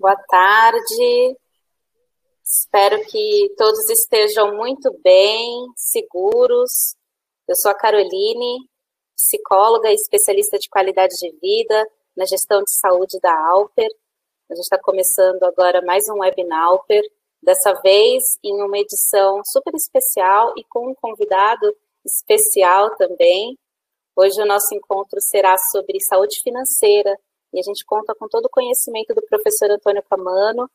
Boa tarde. Espero que todos estejam muito bem, seguros. Eu sou a Caroline, psicóloga e especialista de qualidade de vida na gestão de saúde da Alper. A gente está começando agora mais um webinar Alper, dessa vez em uma edição super especial e com um convidado especial também. Hoje o nosso encontro será sobre saúde financeira e a gente conta com todo o conhecimento do professor Antônio Camano,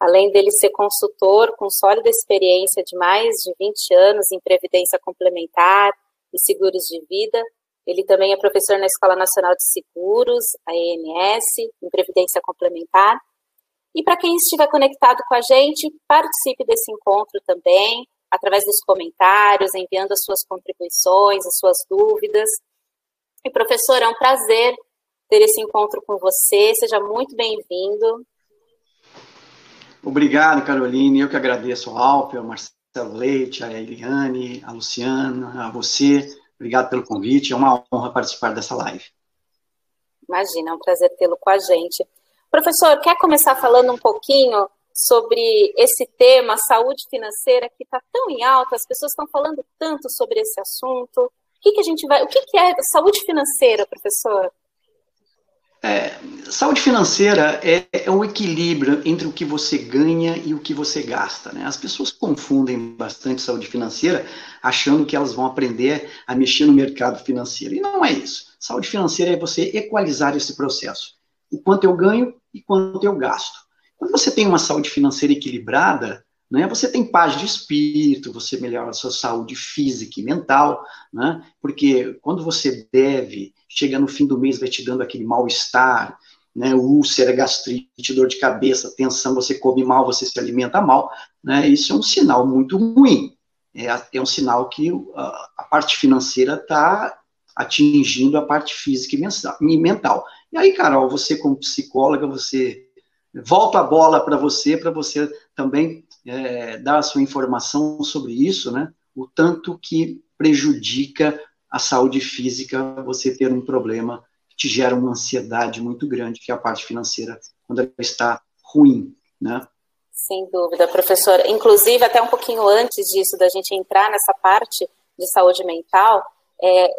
além dele ser consultor com sólida experiência de mais de 20 anos em previdência complementar e seguros de vida. Ele também é professor na Escola Nacional de Seguros, a ENS, em previdência complementar. E para quem estiver conectado com a gente, participe desse encontro também, através dos comentários, enviando as suas contribuições, as suas dúvidas. E, professor, é um prazer ter esse encontro com você. Seja muito bem-vindo. Obrigado, Caroline. Eu que agradeço ao Alpe, ao Marcelo Leite, a Eliane, a Luciana, a você. Obrigado pelo convite. É uma honra participar dessa live. Imagina, é um prazer tê-lo com a gente. Professor, quer começar falando um pouquinho sobre esse tema, saúde financeira, que está tão em alta, as pessoas estão falando tanto sobre esse assunto. O que, que a gente vai. O que, que é saúde financeira, professor? É, saúde financeira é, é um equilíbrio entre o que você ganha e o que você gasta. Né? As pessoas confundem bastante saúde financeira, achando que elas vão aprender a mexer no mercado financeiro. E não é isso. Saúde financeira é você equalizar esse processo. O quanto eu ganho e quanto eu gasto. Quando você tem uma saúde financeira equilibrada, né, você tem paz de espírito, você melhora a sua saúde física e mental, né, porque quando você deve chega no fim do mês, vai te dando aquele mal-estar, né, úlcera, gastrite, dor de cabeça, tensão, você come mal, você se alimenta mal, né, isso é um sinal muito ruim. É, é um sinal que a, a parte financeira está atingindo a parte física e mental. E aí, Carol, você como psicóloga, você volta a bola para você, para você também é, dar a sua informação sobre isso, né? O tanto que prejudica a saúde física, você ter um problema que te gera uma ansiedade muito grande, que é a parte financeira, quando ela está ruim, né? Sem dúvida, professora. Inclusive, até um pouquinho antes disso, da gente entrar nessa parte de saúde mental, é,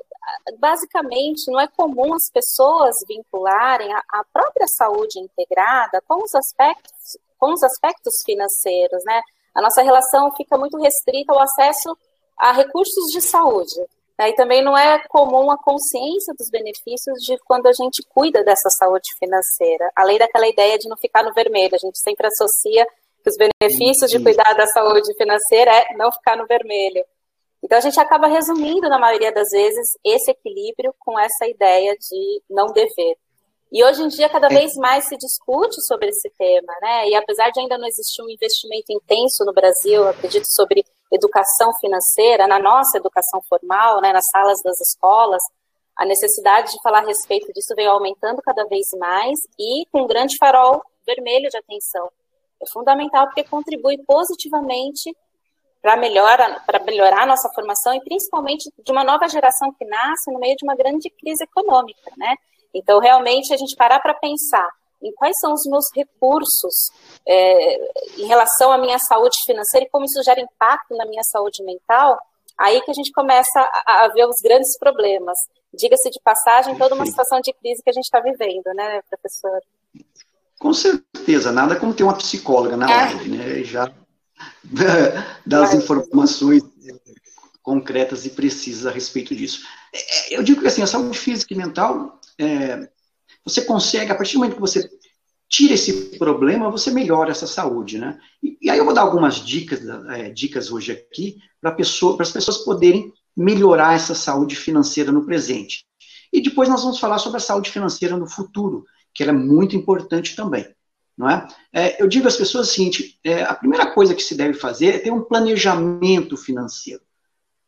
basicamente, não é comum as pessoas vincularem a, a, própria saúde integrada com os aspectos, com os aspectos financeiros, né? A nossa relação fica muito restrita ao acesso a recursos de saúde. Né? E também não é comum a consciência dos benefícios de quando a gente cuida dessa saúde financeira, além daquela ideia de não ficar no vermelho. A gente sempre associa que os benefícios de cuidar da saúde financeira é não ficar no vermelho. Então a gente acaba resumindo, na maioria das vezes, esse equilíbrio com essa ideia de não dever. E hoje em dia, cada é. vez mais se discute sobre esse tema, né? E apesar de ainda não existir um investimento intenso no Brasil, acredito, sobre educação financeira, na nossa educação formal, né, nas salas das escolas, a necessidade de falar a respeito disso veio aumentando cada vez mais e com um grande farol vermelho de atenção. É fundamental porque contribui positivamente para melhorar, para melhorar a nossa formação e principalmente de uma nova geração que nasce no meio de uma grande crise econômica, né? Então, realmente, a gente parar para pensar em quais são os meus recursos é, em relação à minha saúde financeira e como isso gera impacto na minha saúde mental, aí que a gente começa a, a ver os grandes problemas. Diga-se de passagem, toda uma situação de crise que a gente está vivendo, né, professor? Com certeza, nada como ter uma psicóloga na é. live, né? Já das informações concretas e precisas a respeito disso. É, eu digo que assim, a saúde física e mental é, você consegue, a partir do momento que você tira esse problema, você melhora essa saúde, né? E, e aí eu vou dar algumas dicas, é, dicas hoje aqui para pessoa, as pessoas poderem melhorar essa saúde financeira no presente. E depois nós vamos falar sobre a saúde financeira no futuro, que ela é muito importante também, não é? é eu digo às pessoas o seguinte: é, a primeira coisa que se deve fazer é ter um planejamento financeiro.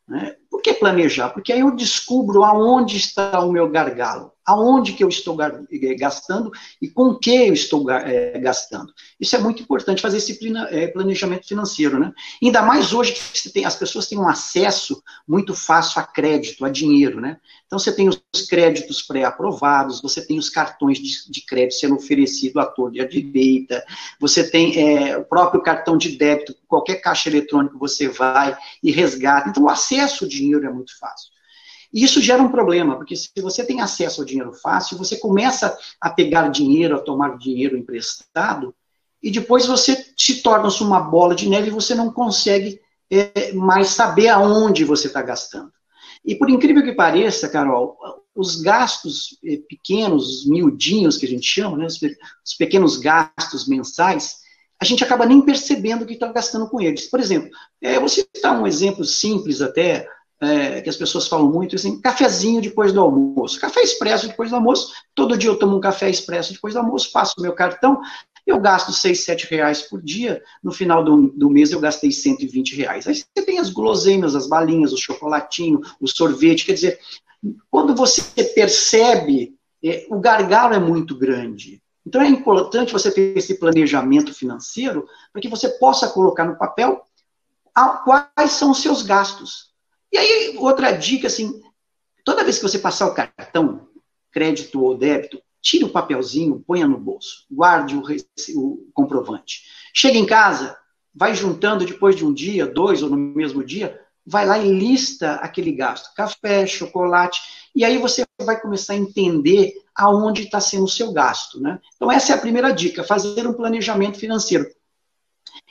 Né? Por que planejar? Porque aí eu descubro aonde está o meu gargalo, aonde que eu estou eh, gastando e com que eu estou é, gastando. Isso é muito importante, fazer esse eh, planejamento financeiro, né? Ainda mais hoje que tem, as pessoas têm um acesso muito fácil a crédito, a dinheiro, né? Então você tem os créditos pré-aprovados, você tem os cartões de, de, crédito sendo oferecido à torre à direita, você tem é, o próprio cartão de débito, qualquer caixa eletrônico você vai e resgata. Então o acesso ao dinheiro é muito fácil. E isso gera um problema, porque se você tem acesso ao dinheiro fácil, você começa a pegar dinheiro, a tomar dinheiro emprestado, e depois você se torna-se uma bola de neve e você não consegue é, mais saber aonde você está gastando. E por incrível que pareça, Carol, os gastos é, pequenos, miudinhos que a gente chama, né, os pequenos gastos mensais, a gente acaba nem percebendo que está gastando com eles. Por exemplo, é, eu vou citar um exemplo simples até, é, que as pessoas falam muito, assim, cafezinho depois do almoço. Café expresso depois do almoço. Todo dia eu tomo um café expresso depois do almoço, passo o meu cartão, eu gasto 6, 7 reais por dia, no final do, do mês eu gastei 120 reais. Aí você tem as guloseimas, as balinhas, o chocolatinho, o sorvete, quer dizer, quando você percebe, é, o gargalo é muito grande. Então é importante você ter esse planejamento financeiro para que você possa colocar no papel quais são os seus gastos. E aí, outra dica, assim, toda vez que você passar o cartão, crédito ou débito, tire o papelzinho, ponha no bolso, guarde o, o comprovante. Chega em casa, vai juntando depois de um dia, dois ou no mesmo dia, vai lá e lista aquele gasto, café, chocolate, e aí você vai começar a entender aonde está sendo o seu gasto, né? Então essa é a primeira dica, fazer um planejamento financeiro.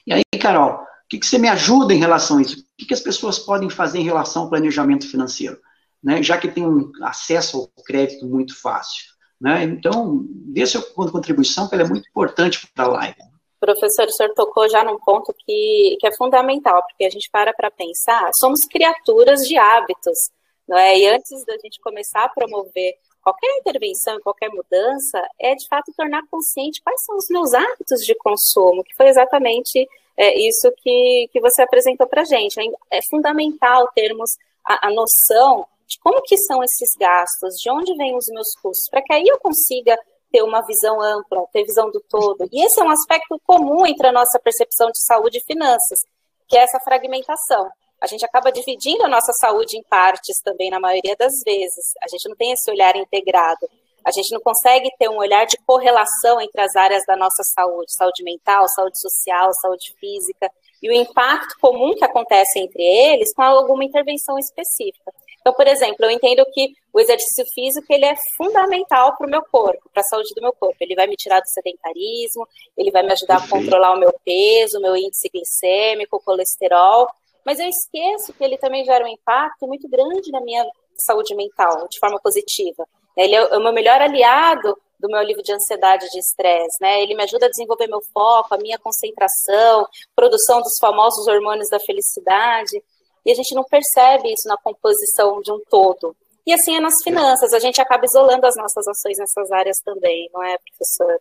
E aí, Carol, que, que você me ajuda em relação a isso? O que, que as pessoas podem fazer em relação ao planejamento financeiro? Né? Já que tem um acesso ao crédito muito fácil. Né? Então, dê sua contribuição, que ela é muito importante para a live. Professor, o senhor tocou já num ponto que, que é fundamental, porque a gente para para pensar, somos criaturas de hábitos, não é? E antes da gente começar a promover qualquer intervenção, qualquer mudança, é de fato tornar consciente quais são os meus hábitos de consumo, que foi exatamente é isso que, que você apresentou para a gente. É, é fundamental termos a, a noção de como que são esses gastos, de onde vêm os meus custos, para que aí eu consiga ter uma visão ampla, ter visão do todo. E esse é um aspecto comum entre a nossa percepção de saúde e finanças, que é essa fragmentação. A gente acaba dividindo a nossa saúde em partes também, na maioria das vezes. A gente não tem esse olhar integrado. A gente não consegue ter um olhar de correlação entre as áreas da nossa saúde, saúde mental, saúde social, saúde física, e o impacto comum que acontece entre eles com alguma intervenção específica. Então, por exemplo, eu entendo que o exercício físico ele é fundamental para o meu corpo, para a saúde do meu corpo. Ele vai me tirar do sedentarismo, ele vai me ajudar a controlar o meu peso, o meu índice glicêmico, o colesterol, mas eu esqueço que ele também gera um impacto muito grande na minha saúde mental, de forma positiva. Ele é o meu melhor aliado do meu alívio de ansiedade e de estresse, né? Ele me ajuda a desenvolver meu foco, a minha concentração, produção dos famosos hormônios da felicidade. E a gente não percebe isso na composição de um todo. E assim é nas finanças, a gente acaba isolando as nossas ações nessas áreas também, não é, professor?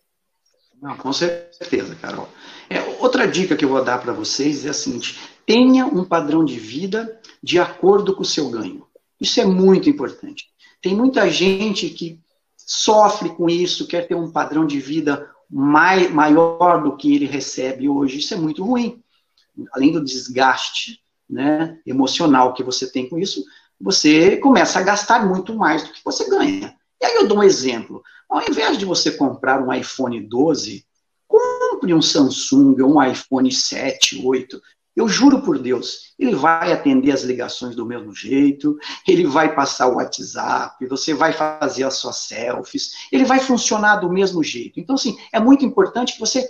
Não, com certeza, Carol. É, outra dica que eu vou dar para vocês é a seguinte: tenha um padrão de vida de acordo com o seu ganho. Isso é muito importante. Tem muita gente que sofre com isso, quer ter um padrão de vida mai, maior do que ele recebe hoje. Isso é muito ruim. Além do desgaste né, emocional que você tem com isso, você começa a gastar muito mais do que você ganha. E aí eu dou um exemplo. Ao invés de você comprar um iPhone 12, compre um Samsung ou um iPhone 7, 8. Eu juro por Deus, ele vai atender as ligações do mesmo jeito, ele vai passar o WhatsApp, você vai fazer as suas selfies, ele vai funcionar do mesmo jeito. Então, assim, é muito importante que você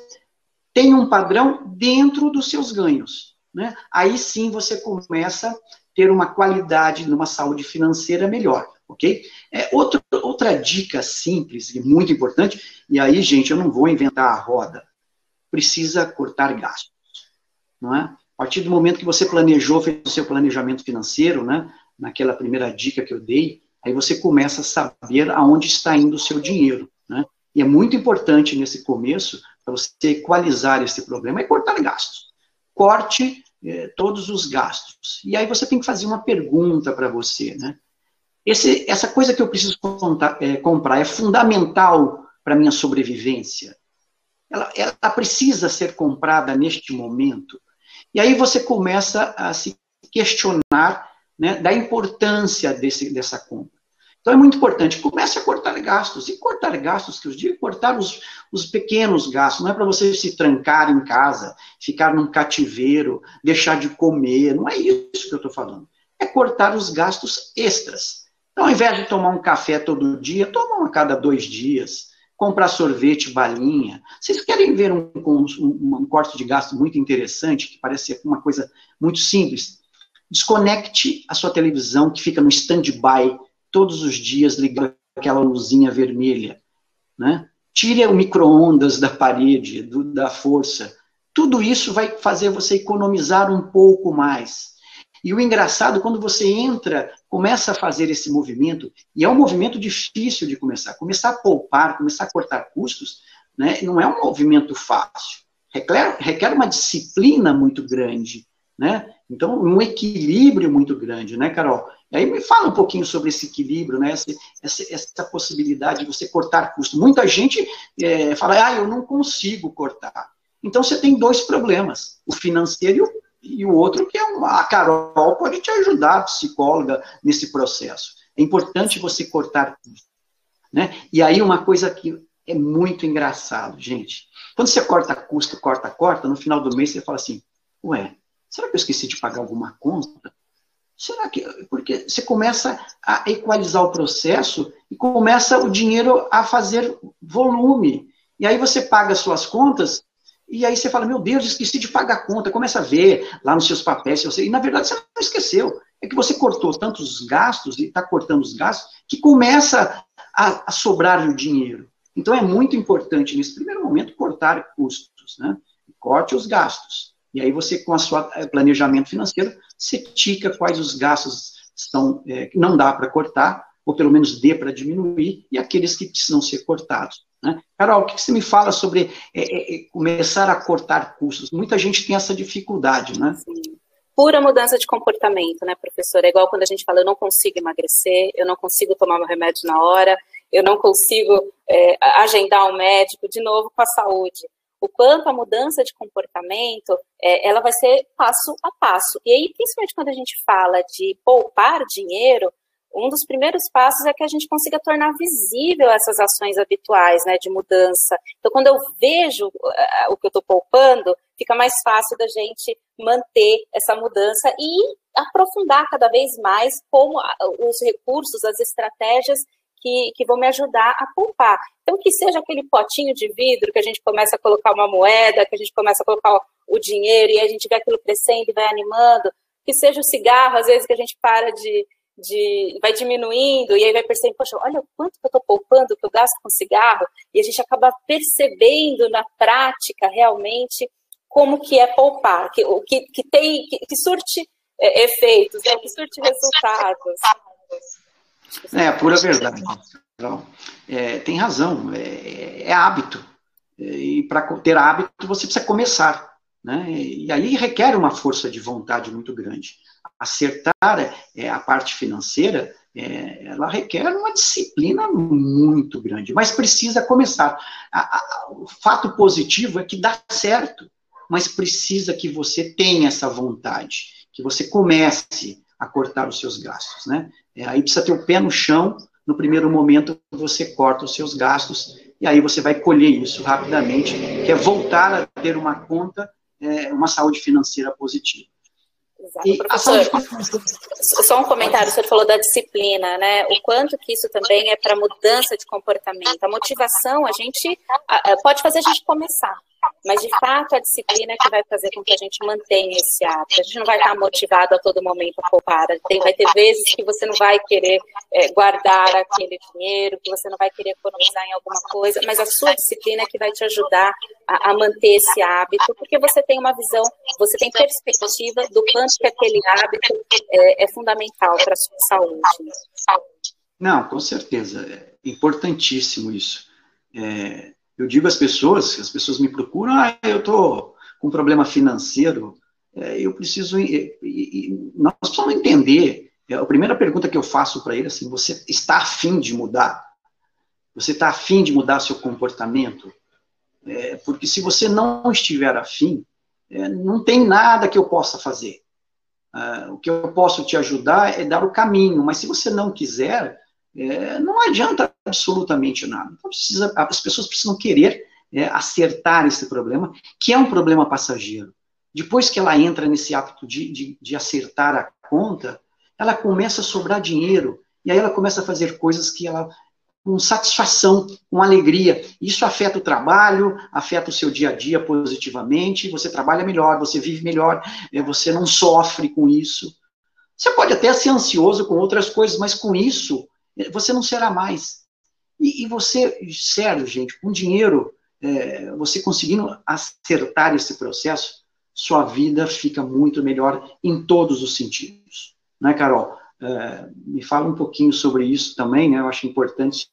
tenha um padrão dentro dos seus ganhos. Né? Aí sim você começa a ter uma qualidade numa saúde financeira melhor, ok? É, outra, outra dica simples e muito importante, e aí, gente, eu não vou inventar a roda, precisa cortar gastos, não é? A partir do momento que você planejou, fez o seu planejamento financeiro, né, naquela primeira dica que eu dei, aí você começa a saber aonde está indo o seu dinheiro, né? E é muito importante nesse começo, para você equalizar esse problema, é cortar gastos. Corte é, todos os gastos. E aí você tem que fazer uma pergunta para você, né? Esse, essa coisa que eu preciso contar, é, comprar é fundamental para minha sobrevivência. Ela, ela precisa ser comprada neste momento. E aí você começa a se questionar né, da importância desse, dessa compra. Então é muito importante, comece a cortar gastos. E cortar gastos, que eu digo, cortar os, os pequenos gastos. Não é para você se trancar em casa, ficar num cativeiro, deixar de comer. Não é isso que eu estou falando. É cortar os gastos extras. Então, ao invés de tomar um café todo dia, toma um a cada dois dias. Comprar sorvete, balinha. Vocês querem ver um, um, um corte de gasto muito interessante, que parece ser uma coisa muito simples? Desconecte a sua televisão que fica no stand-by todos os dias ligando aquela luzinha vermelha, né? Tire o micro-ondas da parede, do, da força. Tudo isso vai fazer você economizar um pouco mais. E o engraçado, quando você entra, começa a fazer esse movimento, e é um movimento difícil de começar. Começar a poupar, começar a cortar custos, né, não é um movimento fácil. Requer, requer uma disciplina muito grande, né? Então, um equilíbrio muito grande, né, Carol? E aí me fala um pouquinho sobre esse equilíbrio, né? Essa, essa, essa possibilidade de você cortar custo. Muita gente é, fala, ah, eu não consigo cortar. Então você tem dois problemas, o financeiro e o, e o outro que é uma, a Carol pode te ajudar, psicóloga, nesse processo. É importante você cortar custo. Né? E aí uma coisa que é muito engraçado, gente. Quando você corta custo, corta, corta, no final do mês você fala assim, ué, será que eu esqueci de pagar alguma conta? Será que. Porque você começa a equalizar o processo e começa o dinheiro a fazer volume. E aí você paga as suas contas, e aí você fala, meu Deus, esqueci de pagar a conta. Começa a ver lá nos seus papéis, você, e na verdade você não esqueceu. É que você cortou tantos gastos, e está cortando os gastos, que começa a, a sobrar o dinheiro. Então é muito importante, nesse primeiro momento, cortar custos. Né? Corte os gastos. E aí você, com a sua eh, planejamento financeiro, você tica quais os gastos estão, é, que não dá para cortar, ou pelo menos dê para diminuir, e aqueles que precisam ser cortados. Né? Carol, o que você me fala sobre é, é, começar a cortar custos? Muita gente tem essa dificuldade, né? Sim. Pura mudança de comportamento, né, professor? É igual quando a gente fala, eu não consigo emagrecer, eu não consigo tomar meu remédio na hora, eu não consigo é, agendar um médico, de novo com a saúde o quanto a mudança de comportamento é, ela vai ser passo a passo. E aí, principalmente quando a gente fala de poupar dinheiro, um dos primeiros passos é que a gente consiga tornar visível essas ações habituais, né, de mudança. Então, quando eu vejo uh, o que eu estou poupando, fica mais fácil da gente manter essa mudança e aprofundar cada vez mais como os recursos, as estratégias que, que vão me ajudar a poupar. Então, que seja aquele potinho de vidro que a gente começa a colocar uma moeda, que a gente começa a colocar o dinheiro e a gente vê aquilo crescendo e vai animando, que seja o cigarro, às vezes que a gente para de, de vai diminuindo e aí vai percebendo, poxa, olha o quanto que eu estou poupando, que eu gasto com cigarro, e a gente acaba percebendo na prática realmente como que é poupar, que, que, que tem, que, que surte é, efeitos, né, que surte resultados. É, a pura verdade. É, tem razão, é, é hábito. É, e para ter hábito, você precisa começar. Né? E aí requer uma força de vontade muito grande. Acertar é, a parte financeira, é, ela requer uma disciplina muito grande, mas precisa começar. A, a, o fato positivo é que dá certo, mas precisa que você tenha essa vontade, que você comece a cortar os seus gastos. Né? É, aí precisa ter o pé no chão. No primeiro momento, você corta os seus gastos e aí você vai colher isso rapidamente, que é voltar a ter uma conta, é, uma saúde financeira positiva. Exato, professor, só um comentário, o senhor falou da disciplina, né? O quanto que isso também é para mudança de comportamento. A motivação, a gente pode fazer a gente começar, mas de fato a disciplina é que vai fazer com que a gente mantenha esse hábito. A gente não vai estar motivado a todo momento a poupar. Tem, vai ter vezes que você não vai querer é, guardar aquele dinheiro, que você não vai querer economizar em alguma coisa, mas a sua disciplina é que vai te ajudar a, a manter esse hábito, porque você tem uma visão, você tem perspectiva do quanto que aquele hábito é, é fundamental para a sua saúde. Não, com certeza. É importantíssimo isso. É, eu digo às pessoas, as pessoas me procuram, ah, eu estou com um problema financeiro. é, eu preciso. Nós precisamos entender. É, a primeira pergunta que eu faço para ele é assim: você está afim de mudar? Você está afim de mudar seu comportamento? É, porque se você não estiver afim, é, não tem nada que eu possa fazer. Uh, o que eu posso te ajudar é dar o caminho, mas se você não quiser, é, não adianta absolutamente nada. Então, precisa, as pessoas precisam querer é, acertar esse problema, que é um problema passageiro. Depois que ela entra nesse hábito de, de, de acertar a conta, ela começa a sobrar dinheiro, e aí ela começa a fazer coisas que ela com satisfação, com alegria. Isso afeta o trabalho, afeta o seu dia a dia positivamente, você trabalha melhor, você vive melhor, é, você não sofre com isso. Você pode até ser ansioso com outras coisas, mas com isso você não será mais. E, e você, sério, gente, com dinheiro, é, você conseguindo acertar esse processo, sua vida fica muito melhor em todos os sentidos. Não é, Carol? É, me fala um pouquinho sobre isso também, né? Eu acho importante.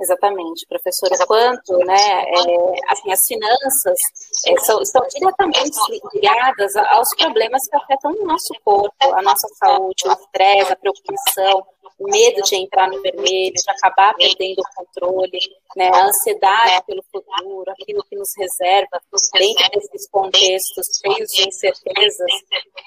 Exatamente, professora. Quanto, né, é, assim, as finanças é, são, estão diretamente ligadas aos problemas que afetam o nosso corpo, a nossa saúde, o estresse, a preocupação, medo de entrar no vermelho, de acabar perdendo o controle, né, a ansiedade pelo futuro, aquilo que nos reserva dentro desses contextos cheios de incertezas.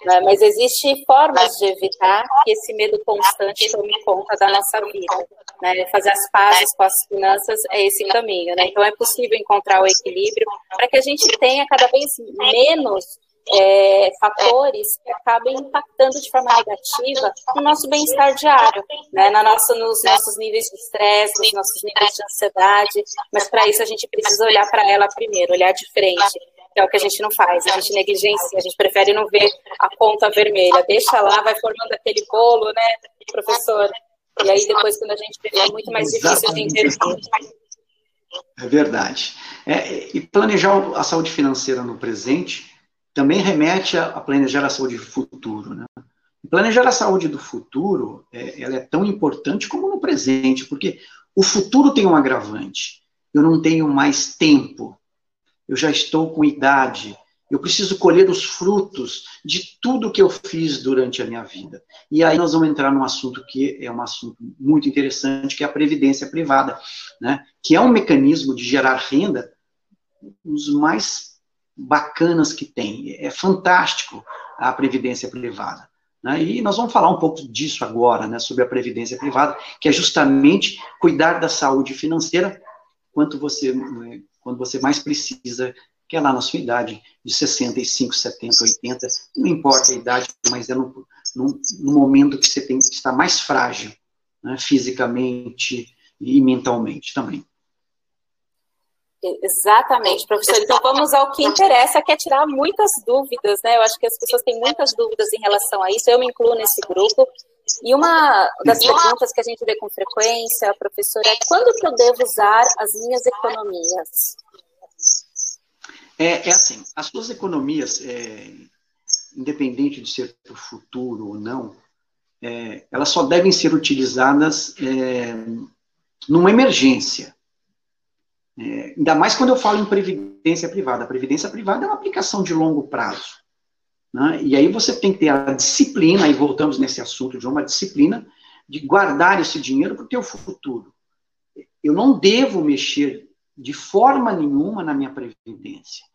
Né, mas existem formas de evitar que esse medo constante tome conta da nossa vida. Né, fazer as pazes com as finanças é esse caminho. Né, então é possível encontrar o equilíbrio para que a gente tenha cada vez menos é, fatores que acabem impactando de forma negativa no nosso bem-estar diário, né, na nossa, nos nossos níveis de estresse, nos nossos níveis de ansiedade, mas para isso a gente precisa olhar para ela primeiro, olhar de frente, que é o que a gente não faz, a gente negligencia, a gente prefere não ver a ponta vermelha, deixa lá, vai formando aquele bolo, né, professor? E aí depois, quando a gente vê, é muito mais difícil de entender. É verdade. É, e planejar a saúde financeira no presente também remete a, planejar a saúde futuro. Né? Planejar a saúde do futuro é, ela é tão importante como no presente, porque o futuro tem um agravante. Eu não tenho mais tempo, eu já estou com idade, eu preciso colher os frutos de tudo que eu fiz durante a minha vida. E aí nós vamos entrar num assunto que é um assunto muito interessante, que é a previdência privada, né? que é um mecanismo de gerar renda os mais bacanas que tem. É fantástico a previdência privada. Né? E nós vamos falar um pouco disso agora, né, sobre a previdência privada, que é justamente cuidar da saúde financeira quanto você, né, quando você mais precisa, que é lá na sua idade, de 65, 70, 80, não importa a idade, mas é no, no, no momento que você tem que estar mais frágil, né, fisicamente e mentalmente também. Exatamente, professor. Então vamos ao que interessa, que é tirar muitas dúvidas, né? Eu acho que as pessoas têm muitas dúvidas em relação a isso. Eu me incluo nesse grupo. E uma das perguntas que a gente vê com frequência, professor, é quando que eu devo usar as minhas economias? É, é assim, as suas economias, é, independente de ser para o futuro ou não, é, elas só devem ser utilizadas é, numa emergência. É, ainda mais quando eu falo em previdência privada. A previdência privada é uma aplicação de longo prazo. Né? E aí você tem que ter a disciplina, e voltamos nesse assunto de uma disciplina, de guardar esse dinheiro para o teu futuro. Eu não devo mexer de forma nenhuma na minha previdência,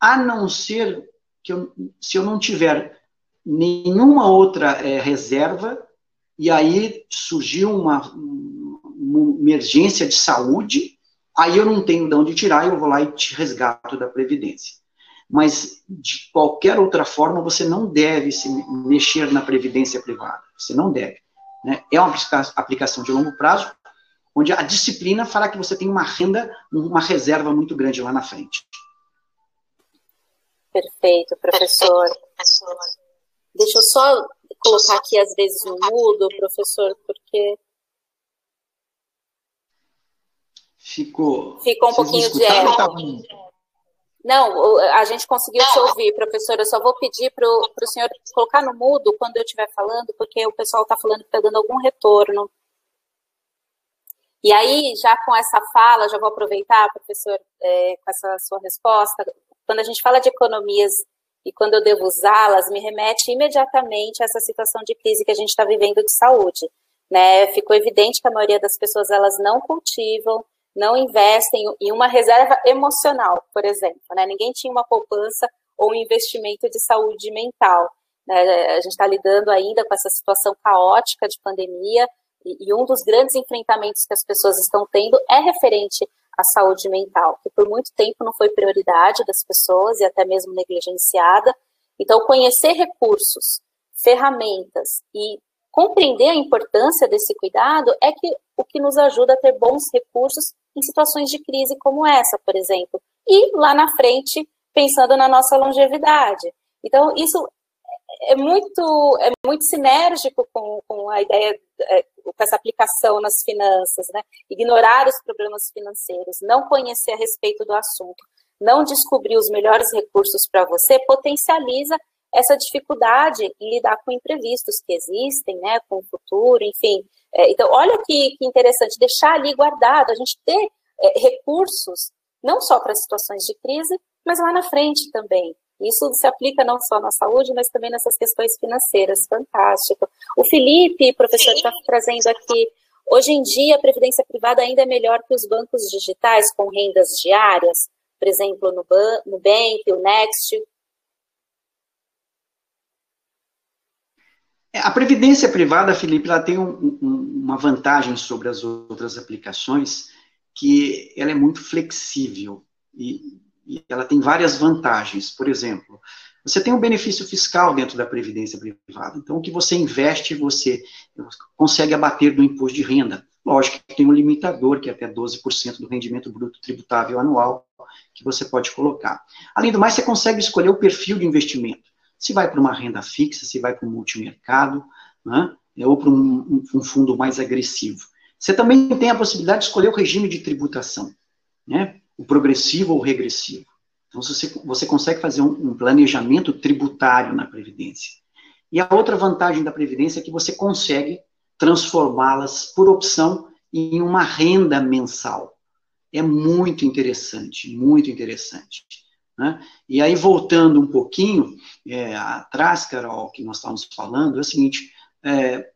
a não ser que eu, se eu não tiver nenhuma outra é, reserva, e aí surgiu uma, uma emergência de saúde, Aí eu não tenho de onde tirar, eu vou lá e te resgato da Previdência. Mas, de qualquer outra forma, você não deve se mexer na Previdência privada. Você não deve. Né? É uma aplicação de longo prazo, onde a disciplina fará que você tenha uma renda, uma reserva muito grande lá na frente. Perfeito, professor. Deixa eu só colocar aqui, às vezes, no mudo, professor, porque Ficou. Ficou um pouquinho de eco. Tá Não, a gente conseguiu te ouvir, professora. Eu só vou pedir para o senhor colocar no mudo quando eu estiver falando, porque o pessoal está falando que está dando algum retorno. E aí, já com essa fala, já vou aproveitar, professor, é, com essa sua resposta. Quando a gente fala de economias e quando eu devo usá-las, me remete imediatamente a essa situação de crise que a gente está vivendo de saúde. Né? Ficou evidente que a maioria das pessoas elas não cultivam, não investem em uma reserva emocional, por exemplo. Né? Ninguém tinha uma poupança ou um investimento de saúde mental. Né? A gente está lidando ainda com essa situação caótica de pandemia e, e um dos grandes enfrentamentos que as pessoas estão tendo é referente à saúde mental, que por muito tempo não foi prioridade das pessoas e até mesmo negligenciada. Então, conhecer recursos, ferramentas e compreender a importância desse cuidado é que o que nos ajuda a ter bons recursos em situações de crise como essa, por exemplo, e lá na frente pensando na nossa longevidade. Então, isso é muito, é muito sinérgico com, com a ideia, é, com essa aplicação nas finanças, né? Ignorar os problemas financeiros, não conhecer a respeito do assunto, não descobrir os melhores recursos para você, potencializa essa dificuldade em lidar com imprevistos que existem, né? Com o futuro, enfim. É, então, olha que, que, interessante, deixar ali guardado, a gente ter é, recursos, não só para situações de crise, mas lá na frente também. Isso se aplica não só na saúde, mas também nessas questões financeiras. Fantástico. O Felipe, professor, está trazendo aqui. Hoje em dia, a previdência privada ainda é melhor que os bancos digitais com rendas diárias, por exemplo, no Nubank, o Next. A previdência privada, Felipe, ela tem um, um, uma vantagem sobre as outras aplicações, que ela é muito flexível. E e ela tem várias vantagens. Por exemplo, você tem um benefício fiscal dentro da previdência privada. Então, o que você investe, você consegue abater do imposto de renda. Lógico que tem um limitador, que é até 12% do rendimento bruto tributável anual, que você pode colocar. Além do mais, você consegue escolher o perfil de investimento. Se vai para uma renda fixa, se vai para um multimercado, né, ou para um, um fundo mais agressivo. Você também tem a possibilidade de escolher o regime de tributação. Né? o progressivo ou o regressivo. Então, você, você consegue fazer um, um planejamento tributário na Previdência. E a outra vantagem da Previdência é que você consegue transformá-las, por opção, em uma renda mensal. É muito interessante, muito interessante. Né? E aí, voltando um pouquinho é, atrás, Carol, que nós estávamos falando, é o seguinte: é,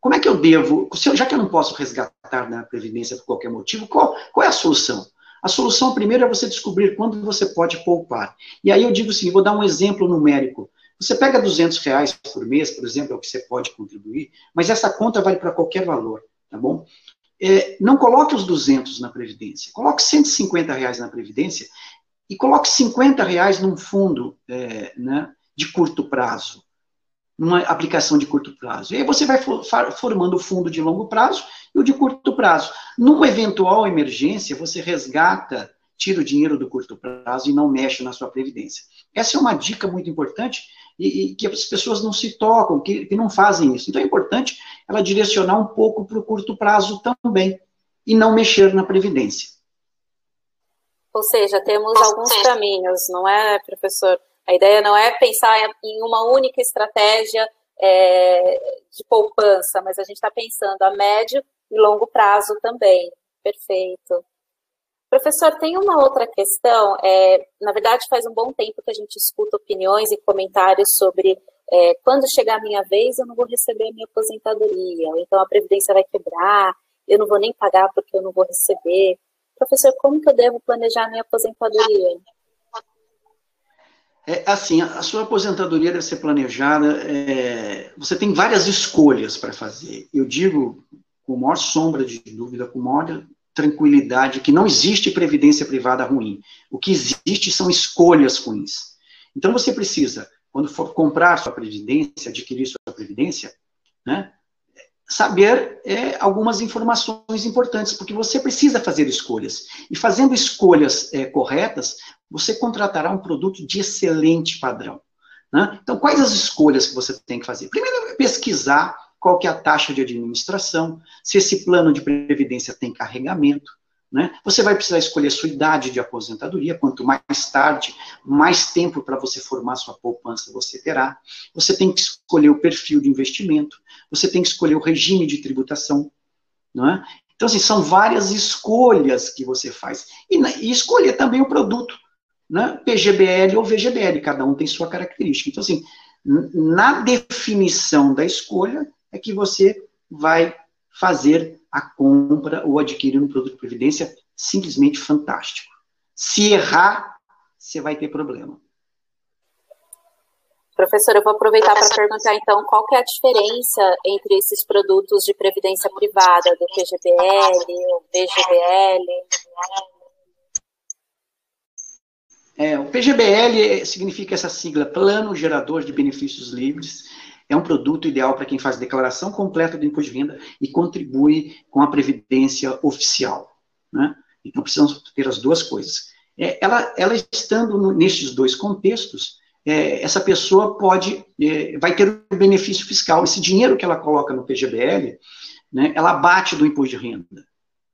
como é que eu devo, já que eu não posso resgatar na Previdência por qualquer motivo, qual, qual é a solução? A solução primeiro é você descobrir quando você pode poupar. E aí eu digo assim, vou dar um exemplo numérico. Você pega 200 reais por mês, por exemplo, é o que você pode contribuir, mas essa conta vale para qualquer valor, tá bom? É, não coloque os 200 na Previdência, coloque 150 reais na Previdência e coloque 50 reais num fundo é, né, de curto prazo numa aplicação de curto prazo. E aí você vai formando o fundo de longo prazo e o de curto prazo. Numa eventual emergência, você resgata, tira o dinheiro do curto prazo e não mexe na sua previdência. Essa é uma dica muito importante e, e que as pessoas não se tocam, que, que, não fazem isso. Então é importante ela direcionar um pouco para o curto prazo também e não mexer na previdência. Ou seja, temos alguns caminhos, não é, professor? A ideia não é pensar em uma única estratégia é, de poupança, mas a gente está pensando a médio e longo prazo também. Perfeito. Professor, tem uma outra questão. É, na verdade, faz um bom tempo que a gente escuta opiniões e comentários sobre é, quando chegar a minha vez, eu não vou receber a minha aposentadoria, ou então a previdência vai quebrar, eu não vou nem pagar porque eu não vou receber. Professor, como que eu devo planejar minha aposentadoria? É, assim, a sua aposentadoria deve ser planejada. É, você tem várias escolhas para fazer. Eu digo com maior sombra de dúvida, com maior tranquilidade, que não existe previdência privada ruim. O que existe são escolhas ruins. Então você precisa, quando for comprar sua previdência, adquirir sua previdência, né, saber é, algumas informações importantes, porque você precisa fazer escolhas. E fazendo escolhas é, corretas, você contratará um produto de excelente padrão. Né? Então, quais as escolhas que você tem que fazer? Primeiro, pesquisar qual que é a taxa de administração, se esse plano de previdência tem carregamento, né? Você vai precisar escolher sua idade de aposentadoria, quanto mais tarde, mais tempo para você formar sua poupança você terá. Você tem que escolher o perfil de investimento, você tem que escolher o regime de tributação, é? Então, assim, são várias escolhas que você faz. E, e escolher também o produto né, PGBL ou VGBL, cada um tem sua característica. Então, assim, na definição da escolha é que você vai fazer a compra ou adquirir um produto de previdência simplesmente fantástico. Se errar, você vai ter problema. Professor, eu vou aproveitar para perguntar então qual que é a diferença entre esses produtos de previdência privada, do PGBL, o VGBL. É, o PGBL significa essa sigla, Plano Gerador de Benefícios Livres. É um produto ideal para quem faz declaração completa do imposto de renda e contribui com a previdência oficial. Né? Então, precisamos ter as duas coisas. É, ela, ela estando no, nestes dois contextos, é, essa pessoa pode, é, vai ter o benefício fiscal. Esse dinheiro que ela coloca no PGBL, né, ela bate do imposto de renda,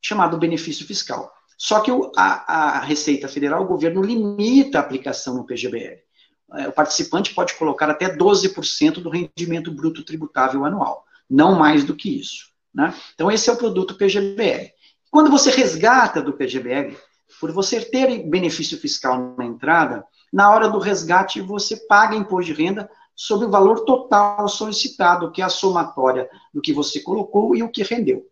chamado benefício fiscal. Só que o, a, a, Receita Federal, o governo limita a aplicação no PGBL. É, o participante pode colocar até 12% do rendimento bruto tributável anual, não mais do que isso. Né? Então, esse é o produto PGBL. Quando você resgata do PGBL, por você ter benefício fiscal na entrada, na hora do resgate você paga imposto de renda sobre o valor total solicitado, que é a somatória do que você colocou e o que rendeu.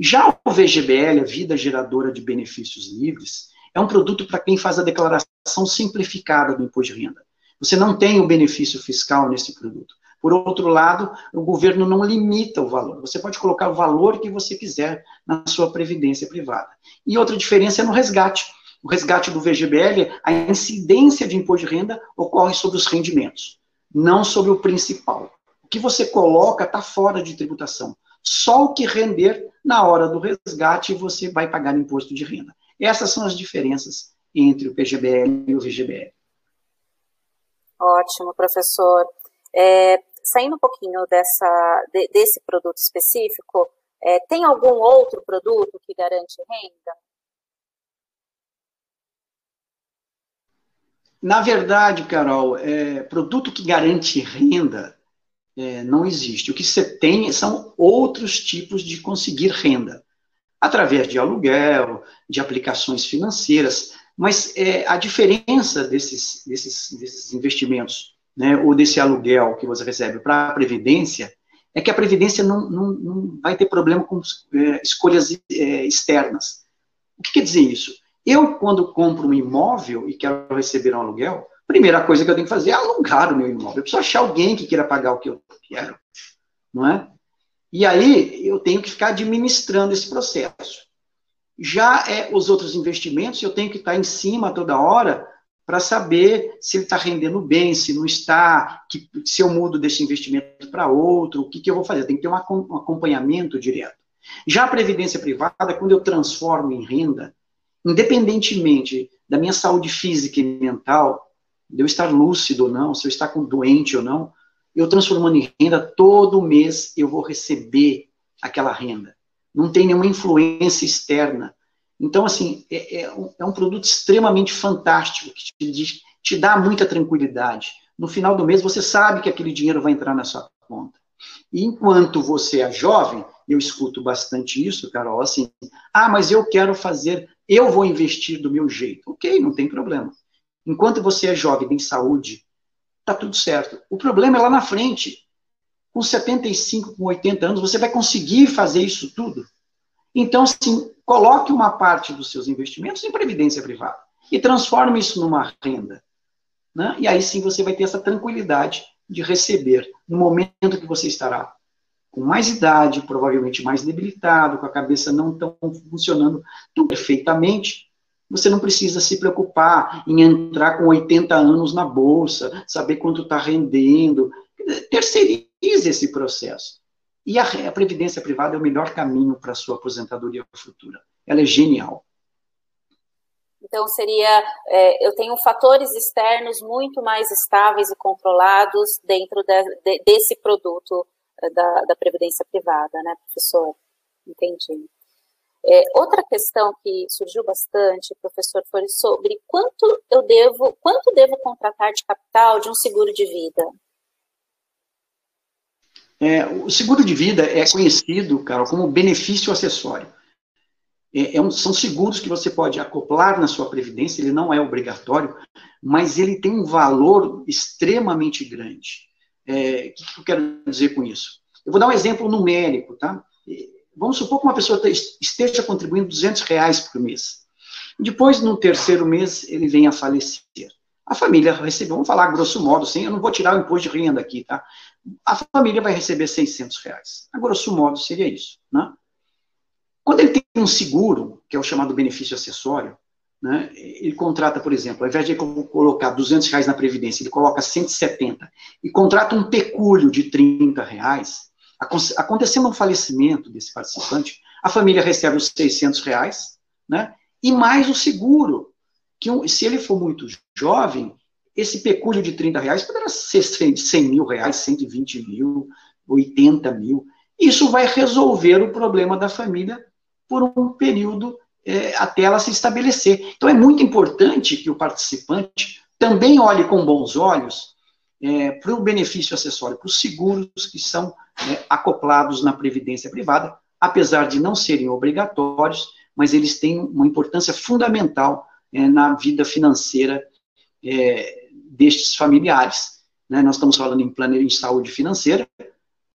Já o VGBL, a Vida Geradora de Benefícios Livres, é um produto para quem faz a declaração simplificada do imposto de renda. Você não tem o benefício fiscal nesse produto. Por outro lado, o governo não limita o valor. Você pode colocar o valor que você quiser na sua previdência privada. E outra diferença é no resgate. O resgate do VGBL, a incidência de imposto de renda ocorre sobre os rendimentos, não sobre o principal. O que você coloca está fora de tributação. Só o que render na hora do resgate você vai pagar imposto de renda. Essas são as diferenças entre o PGBL e o VGBL. Ótimo, professor. É, saindo um pouquinho dessa, de, desse produto específico, é, tem algum outro produto que garante renda? Na verdade, Carol, é, produto que garante renda é, não existe. O que você tem são outros tipos de conseguir renda, através de aluguel, de aplicações financeiras, mas é, a diferença desses, desses, desses investimentos, né, ou desse aluguel que você recebe para a Previdência, é que a Previdência não, não, não vai ter problema com é, escolhas é, externas. O que quer dizer isso? Eu, quando compro um imóvel e quero receber um aluguel, primeira coisa que eu tenho que fazer é alugar o meu imóvel. Eu preciso achar alguém que queira pagar o que eu quero, não é? E aí eu tenho que ficar administrando esse processo. Já é os outros investimentos, eu tenho que estar em cima toda hora para saber se ele está rendendo bem, se não está, que, se eu mudo desse investimento para outro, o que, que eu vou fazer? Tem que ter um acompanhamento direto. Já a previdência privada, quando eu transformo em renda, independentemente da minha saúde física e mental, de eu estar lúcido ou não, se eu estar com doente ou não, eu transformando em renda, todo mês eu vou receber aquela renda. Não tem nenhuma influência externa. Então, assim, é, é, um, é um, produto extremamente fantástico, que te, te dá muita tranquilidade. No final do mês, você sabe que aquele dinheiro vai entrar na sua conta. E enquanto você é jovem, eu escuto bastante isso, Carol, assim, ah, mas eu quero fazer, eu vou investir do meu jeito. Ok, não tem problema. Enquanto você é jovem, tem saúde, tá tudo certo. O problema é lá na frente. Com 75, com 80 anos, você vai conseguir fazer isso tudo? Então, assim, coloque uma parte dos seus investimentos em previdência privada e transforme isso numa renda. Né? E aí sim você vai ter essa tranquilidade de receber no momento que você estará com mais idade, provavelmente mais debilitado, com a cabeça não tão funcionando tão perfeitamente, você não precisa se preocupar em entrar com 80 anos na bolsa, saber quanto está rendendo. Terceirize esse processo. E a, a previdência privada é o melhor caminho para a sua aposentadoria futura. Ela é genial. Então, seria, é, eu tenho fatores externos muito mais estáveis e controlados dentro de, de, desse produto é, da, da Previdência Privada, né, professor? Entendi. É, outra questão que surgiu bastante, professor, foi sobre quanto eu devo, quanto devo contratar de capital de um seguro de vida? É, o seguro de vida é conhecido, cara, como benefício acessório. é, é um, são seguros que você pode acoplar na sua previdência, ele não é obrigatório, mas ele tem um valor extremamente grande. É, o que eu quero dizer com isso? Eu vou dar um exemplo numérico, tá? Vamos supor que uma pessoa esteja contribuindo 200 reais por mês. Depois, no terceiro mês, ele vem a falecer. A família recebeu, vamos falar grosso modo, sim, eu não vou tirar o imposto de renda aqui, tá? A família vai receber 600 reais. A grosso modo seria isso, né? Quando ele tem um seguro, que é o chamado benefício acessório, né, ele contrata, por exemplo, ao invés de colocar 200 reais na Previdência, ele coloca 170 e contrata um pecúlio de 30 reais, acontecendo um falecimento desse participante, a família recebe os 600 reais, né, e mais o seguro, que se ele for muito jovem, esse pecúlio de 30 reais poderá ser 100 mil reais, 120 mil, 80 mil. Isso vai resolver o problema da família por um período é, até ela se estabelecer. Então é muito importante que o participante também olhe com bons olhos é, para o benefício acessório, para os seguros que são é, acoplados na previdência privada, apesar de não serem obrigatórios, mas eles têm uma importância fundamental é, na vida financeira é, destes familiares. Né? Nós estamos falando em plano de saúde financeira,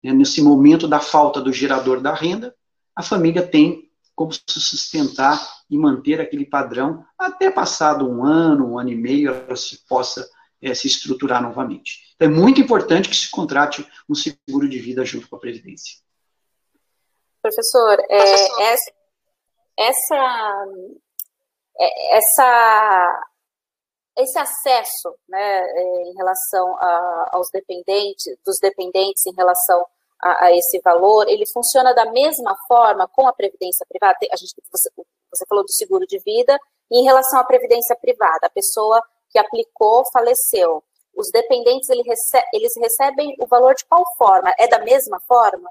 né? nesse momento da falta do gerador da renda, a família tem como se sustentar e manter aquele padrão até passado um ano, um ano e meio, ela se possa é, se estruturar novamente. Então, é muito importante que se contrate um seguro de vida junto com a Previdência. Professor, é, essa, essa, essa, esse acesso né, é, em relação a, aos dependentes, dos dependentes em relação a, a, esse valor, ele funciona da mesma forma com a previdência privada? A gente, você, você falou do seguro de vida, e em relação à previdência privada, a pessoa que aplicou faleceu. Os dependentes ele eles recebem o valor de qual forma? É da mesma forma?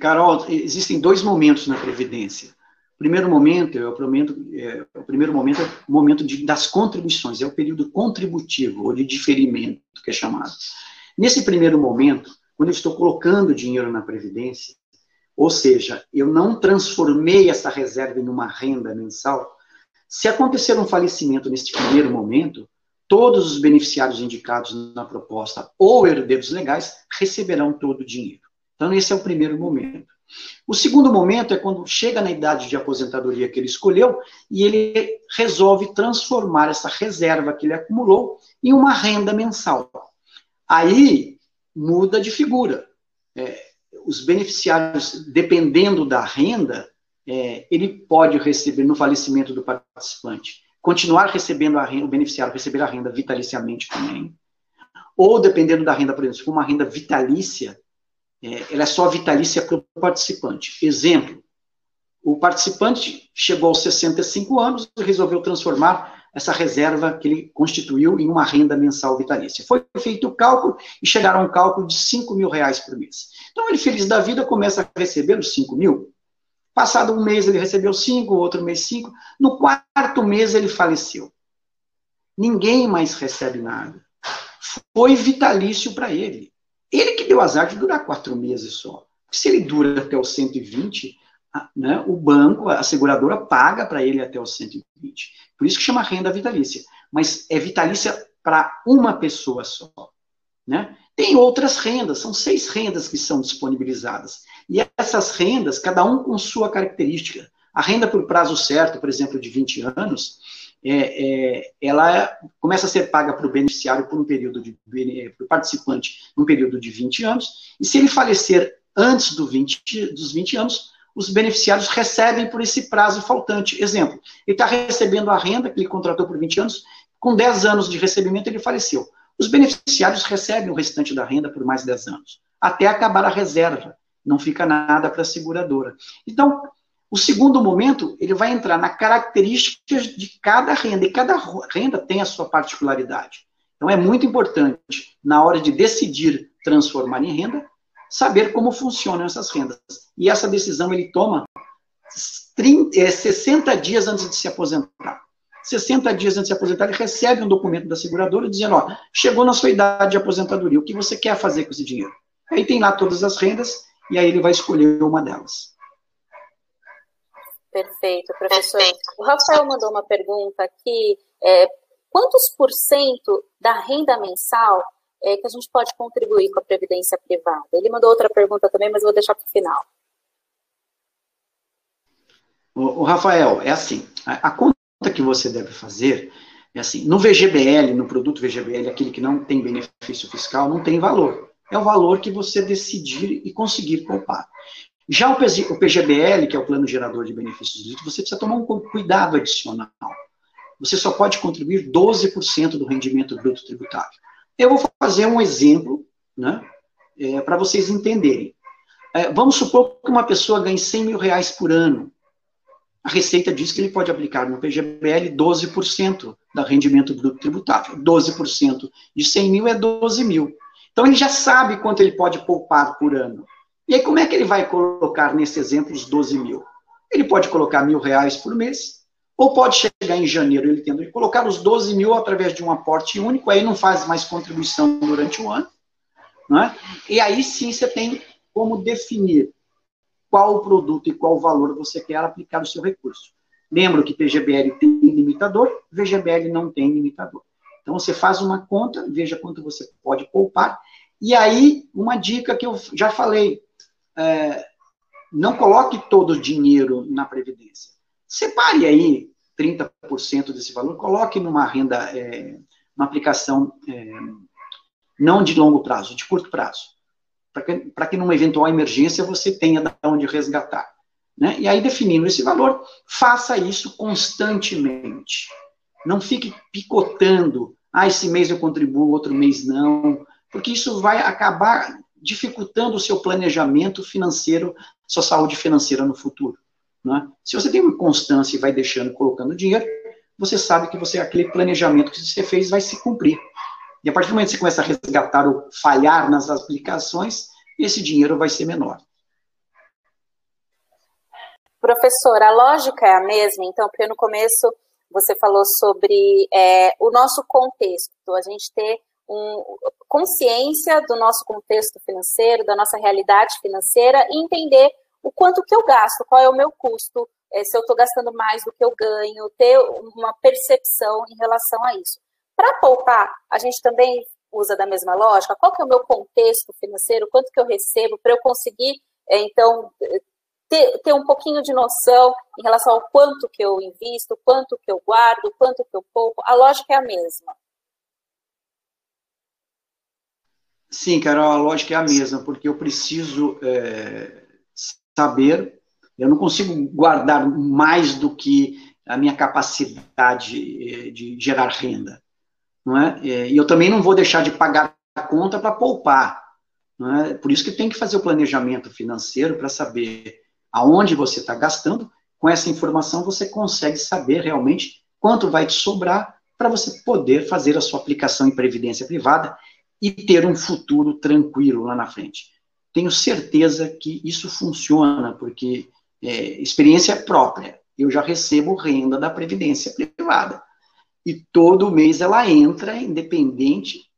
Carol, existem dois momentos na previdência. O primeiro momento é o, momento, é, o primeiro momento é o momento de, das contribuições, é o período contributivo, ou de diferimento, que é chamado. Nesse primeiro momento, quando eu estou colocando dinheiro na Previdência, ou seja, eu não transformei essa reserva em uma renda mensal, se acontecer um falecimento neste primeiro momento, todos os beneficiários indicados na proposta ou herdeiros legais receberão todo o dinheiro. Então, esse é o primeiro momento. O segundo momento é quando chega na idade de aposentadoria que ele escolheu e ele resolve transformar essa reserva que ele acumulou em uma renda mensal. Aí muda de figura. É, os beneficiários, dependendo da renda, é, ele pode receber no falecimento do participante, continuar recebendo a renda, o beneficiário receber a renda vitaliciamente também, ou dependendo da renda, por exemplo, se for uma renda vitalícia, é, ela é só vitalícia para o participante. Exemplo, o participante chegou aos 65 anos e resolveu transformar essa reserva que ele constituiu em uma renda mensal vitalícia. Foi feito o cálculo e chegaram a um cálculo de 5 mil reais por mês. Então, ele, feliz da vida, começa a receber os 5 mil. Passado um mês, ele recebeu 5, outro mês 5. No quarto mês, ele faleceu. Ninguém mais recebe nada. Foi vitalício para ele. Ele que deu azar de durar quatro meses só. Se ele dura até os 120, né, o banco, a seguradora paga para ele até os 120. Por isso que chama renda vitalícia. Mas é vitalícia para uma pessoa só. Né? Tem outras rendas, são seis rendas que são disponibilizadas. E essas rendas, cada um com sua característica. A renda por prazo certo, por exemplo, de 20 anos, é, é, ela começa a ser paga para o beneficiário por um período de o participante um período de 20 anos, e se ele falecer antes do 20, dos 20 anos, os beneficiários recebem por esse prazo faltante. Exemplo, ele está recebendo a renda que ele contratou por 20 anos, com 10 anos de recebimento ele faleceu. Os beneficiários recebem o restante da renda por mais 10 anos, até acabar a reserva. Não fica nada para a seguradora. Então, o segundo momento, ele vai entrar na características de cada renda, e cada renda tem a sua particularidade. Então, é muito importante, na hora de decidir transformar em renda, saber como funcionam essas rendas. E essa decisão ele toma 30, 60 é, dias antes de se aposentar. 60 dias antes de se aposentar, ele recebe um documento da seguradora dizendo: ó, chegou na sua idade de aposentadoria, o que você quer fazer com esse dinheiro? Aí tem lá todas as rendas e aí ele vai escolher uma delas. Perfeito, professor. O Rafael mandou uma pergunta aqui: é, quantos por cento da renda mensal é, que a gente pode contribuir com a previdência privada? Ele mandou outra pergunta também, mas eu vou deixar para o final. O, o, Rafael, é assim: a, a conta que você deve fazer é assim: no VGBL, no produto VGBL, aquele que não tem benefício fiscal, não tem valor. É o valor que você decidir e conseguir poupar. Já o PGBL, que é o Plano Gerador de Benefícios Líquidos, você precisa tomar um cuidado adicional. Você só pode contribuir 12% do rendimento bruto tributável. Eu vou fazer um exemplo, né, é, para vocês entenderem. É, vamos supor que uma pessoa ganhe 100 mil reais por ano. A Receita diz que ele pode aplicar no PGBL 12% do rendimento bruto tributável. 12% de 100 mil é 12 mil. Então, ele já sabe quanto ele pode poupar por ano. E aí, como é que ele vai colocar nesse exemplo os 12 mil? Ele pode colocar mil reais por mês, ou pode chegar em janeiro ele tendo que colocar os 12 mil através de um aporte único, aí não faz mais contribuição durante o ano. Né? E aí sim você tem como definir qual produto e qual valor você quer aplicar o seu recurso. Lembro que PGBL tem limitador, VGBL não tem limitador. Então você faz uma conta, veja quanto você pode poupar. E aí, uma dica que eu já falei, é, não coloque todo o dinheiro na Previdência. Separe aí 30% desse valor, coloque numa renda, é, uma aplicação é, não de longo prazo, de curto prazo, para que, que numa eventual emergência você tenha de onde resgatar. Né? E aí, definindo esse valor, faça isso constantemente. Não fique picotando, ah, esse mês eu contribuo, outro mês não, porque isso vai acabar dificultando o seu planejamento financeiro, sua saúde financeira no futuro. Né? Se você tem uma constância e vai deixando, colocando dinheiro, você sabe que você aquele planejamento que você fez vai se cumprir. E a partir do momento que você começa a resgatar ou falhar nas aplicações, esse dinheiro vai ser menor. Professor, a lógica é a mesma, então, porque no começo você falou sobre é, o nosso contexto, a gente ter um, consciência do nosso contexto financeiro, da nossa realidade financeira e entender o quanto que eu gasto, qual é o meu custo, é, se eu estou gastando mais do que eu ganho, ter uma percepção em relação a isso. Para poupar, a gente também usa da mesma lógica, qual que é o meu contexto financeiro, quanto que eu recebo, para eu conseguir, é, então, ter, ter um pouquinho de noção em relação ao quanto que eu invisto, quanto que eu guardo, quanto que eu poupo, a lógica é a mesma. Sim, Carol, a lógica é a mesma, porque eu preciso é, saber, eu não consigo guardar mais do que a minha capacidade é, de gerar renda. Não é? é? E eu também não vou deixar de pagar a conta para poupar. Não é? Por isso que tem que fazer o planejamento financeiro para saber aonde você está gastando. Com essa informação, você consegue saber realmente quanto vai te sobrar para você poder fazer a sua aplicação em previdência privada e ter um futuro tranquilo lá na frente. Tenho certeza que isso funciona, porque é, experiência própria. Eu já recebo renda da Previdência Privada. E todo mês ela entra, independente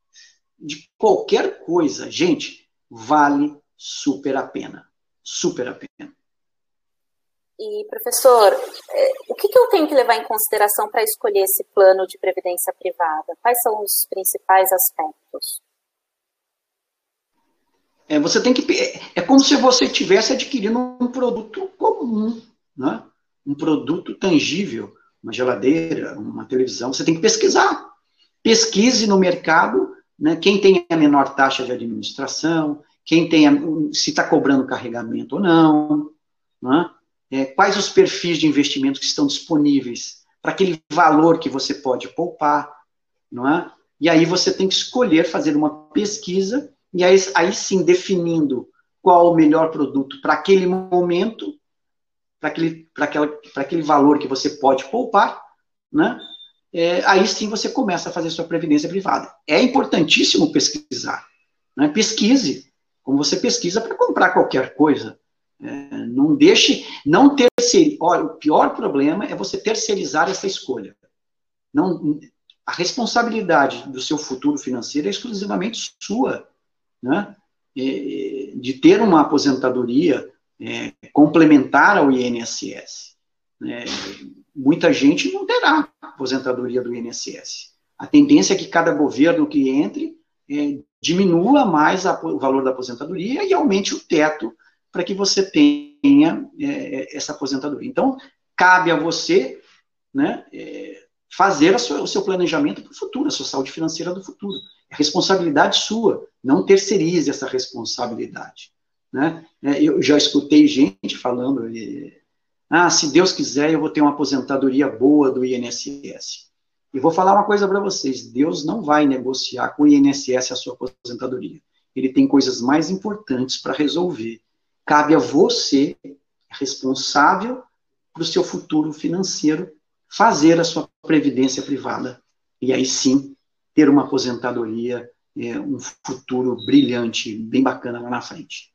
de qualquer coisa. Gente, vale super a pena. Super a pena. E, professor, é, o que, eu tenho que levar em consideração para escolher esse plano de previdência privada? Quais são os principais aspectos? É, você tem que. É, como se você estivesse adquirindo um produto comum, né? um produto tangível, uma geladeira, uma televisão. Você tem que pesquisar. Pesquise no mercado né, quem tem a menor taxa de administração, quem tem a, se está cobrando carregamento ou não, né? é, quais os perfis de investimento que estão disponíveis para aquele valor que você pode poupar, não é? E aí você tem que escolher fazer uma pesquisa e aí, aí sim definindo qual o melhor produto para aquele momento, para aquele, aquele valor que você pode poupar, né? É, aí sim você começa a fazer sua previdência privada. É importantíssimo pesquisar. Né? Pesquise, como você pesquisa para comprar qualquer coisa. É, não deixe, não terceirizar. O pior problema é você terceirizar essa escolha. Não, a responsabilidade do seu futuro financeiro é exclusivamente sua. Né? E, de ter uma aposentadoria é, complementar ao INSS. É, muita gente não terá aposentadoria do INSS. A tendência é que cada governo que entre é, diminua mais a, o valor da aposentadoria e aumente o teto para que você tenha é, essa aposentadoria. Então, cabe a você né, é, fazer sua, o seu planejamento para o futuro, a sua saúde financeira do futuro. É responsabilidade sua, não terceirize essa responsabilidade. Né? É, eu já escutei gente falando, ah, se Deus quiser, eu vou ter uma aposentadoria boa do INSS. E vou falar uma coisa para vocês: Deus não vai negociar com o INSS a sua aposentadoria. Ele tem coisas mais importantes para resolver. Cabe a você, responsável para o seu futuro financeiro, fazer a sua previdência privada. E aí sim, ter uma aposentadoria, é, um futuro brilhante, bem bacana lá na frente.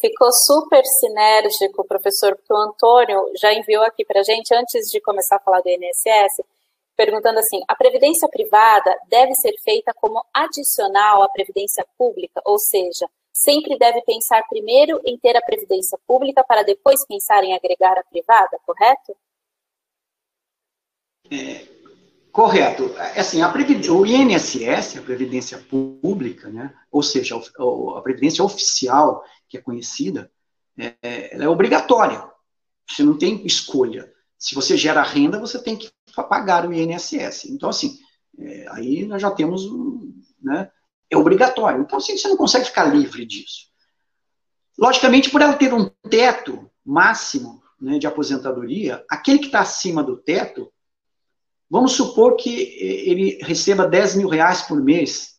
Ficou super sinérgico, professor, porque o Antônio já enviou aqui para a gente, antes de começar a falar do INSS, perguntando assim: a previdência privada deve ser feita como adicional à previdência pública, ou seja, sempre deve pensar primeiro em ter a previdência pública para depois pensar em agregar a privada, correto? É, correto. É assim, a o INSS, a Previdência Pública, né, ou seja, a Previdência Oficial, que é conhecida, é, ela é obrigatória. Você não tem escolha. Se você gera renda, você tem que pagar o INSS. Então, assim, é, aí nós já temos, né, é obrigatório. Então, assim, você não consegue ficar livre disso. Logicamente, por ela ter um teto máximo né, de aposentadoria, aquele que está acima do teto, Vamos supor que ele receba 10 mil reais por mês.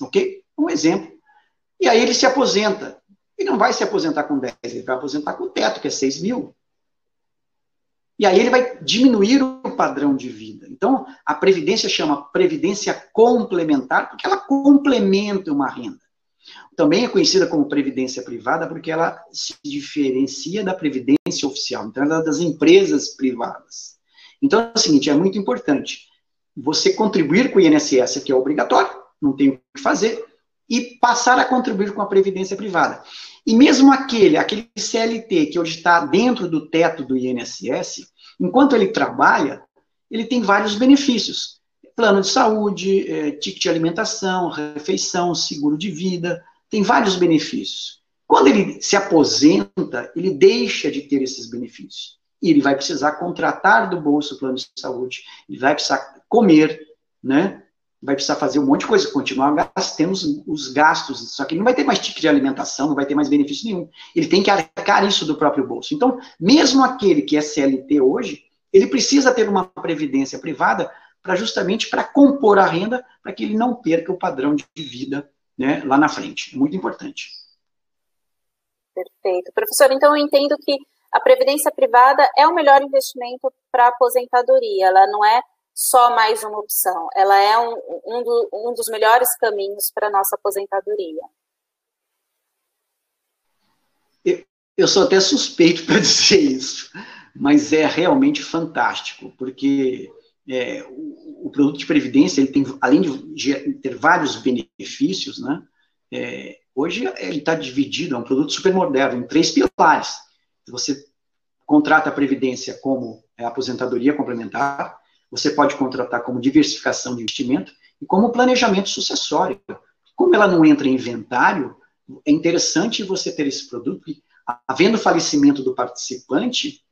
Ok? Um exemplo. E aí ele se aposenta. E não vai se aposentar com 10, ele vai aposentar com o teto, que é 6 mil. E aí ele vai diminuir o padrão de vida. Então, a previdência chama previdência complementar, porque ela complementa uma renda. Também é conhecida como previdência privada, porque ela se diferencia da previdência oficial. Então, ela é das empresas privadas. Então é o seguinte, é muito importante você contribuir com o INSS, que é obrigatório, não tem o que fazer, e passar a contribuir com a previdência privada. E mesmo aquele, aquele CLT que hoje está dentro do teto do INSS, enquanto ele trabalha, ele tem vários benefícios. Plano de saúde, é, ticket de alimentação, refeição, seguro de vida, tem vários benefícios. Quando ele se aposenta, ele deixa de ter esses benefícios e ele vai precisar contratar do bolso plano de saúde, ele vai precisar comer, né? Vai precisar fazer um monte de coisa, continuar gastando os, os gastos, só que não vai ter mais ticket de alimentação, não vai ter mais benefício nenhum. Ele tem que arcar isso do próprio bolso. Então, mesmo aquele que é CLT hoje, ele precisa ter uma previdência privada para justamente para compor a renda, para que ele não perca o padrão de vida né, lá na frente. É muito importante. Perfeito. Professor, então eu entendo que a previdência privada é o melhor investimento para a aposentadoria, ela não é só mais uma opção, ela é um, um, do, um dos melhores caminhos para a nossa aposentadoria. Eu, eu sou até suspeito para dizer isso, mas é realmente fantástico, porque é, o, o, produto de previdência, ele tem, além de ter vários benefícios, né, é, hoje ele está dividido, é um produto super moderno, em três pilares você contrata a previdência como é, aposentadoria complementar, você pode contratar como diversificação de investimento e como planejamento sucessório. Como ela não entra em inventário, é interessante você ter esse produto, havendo falecimento do participante,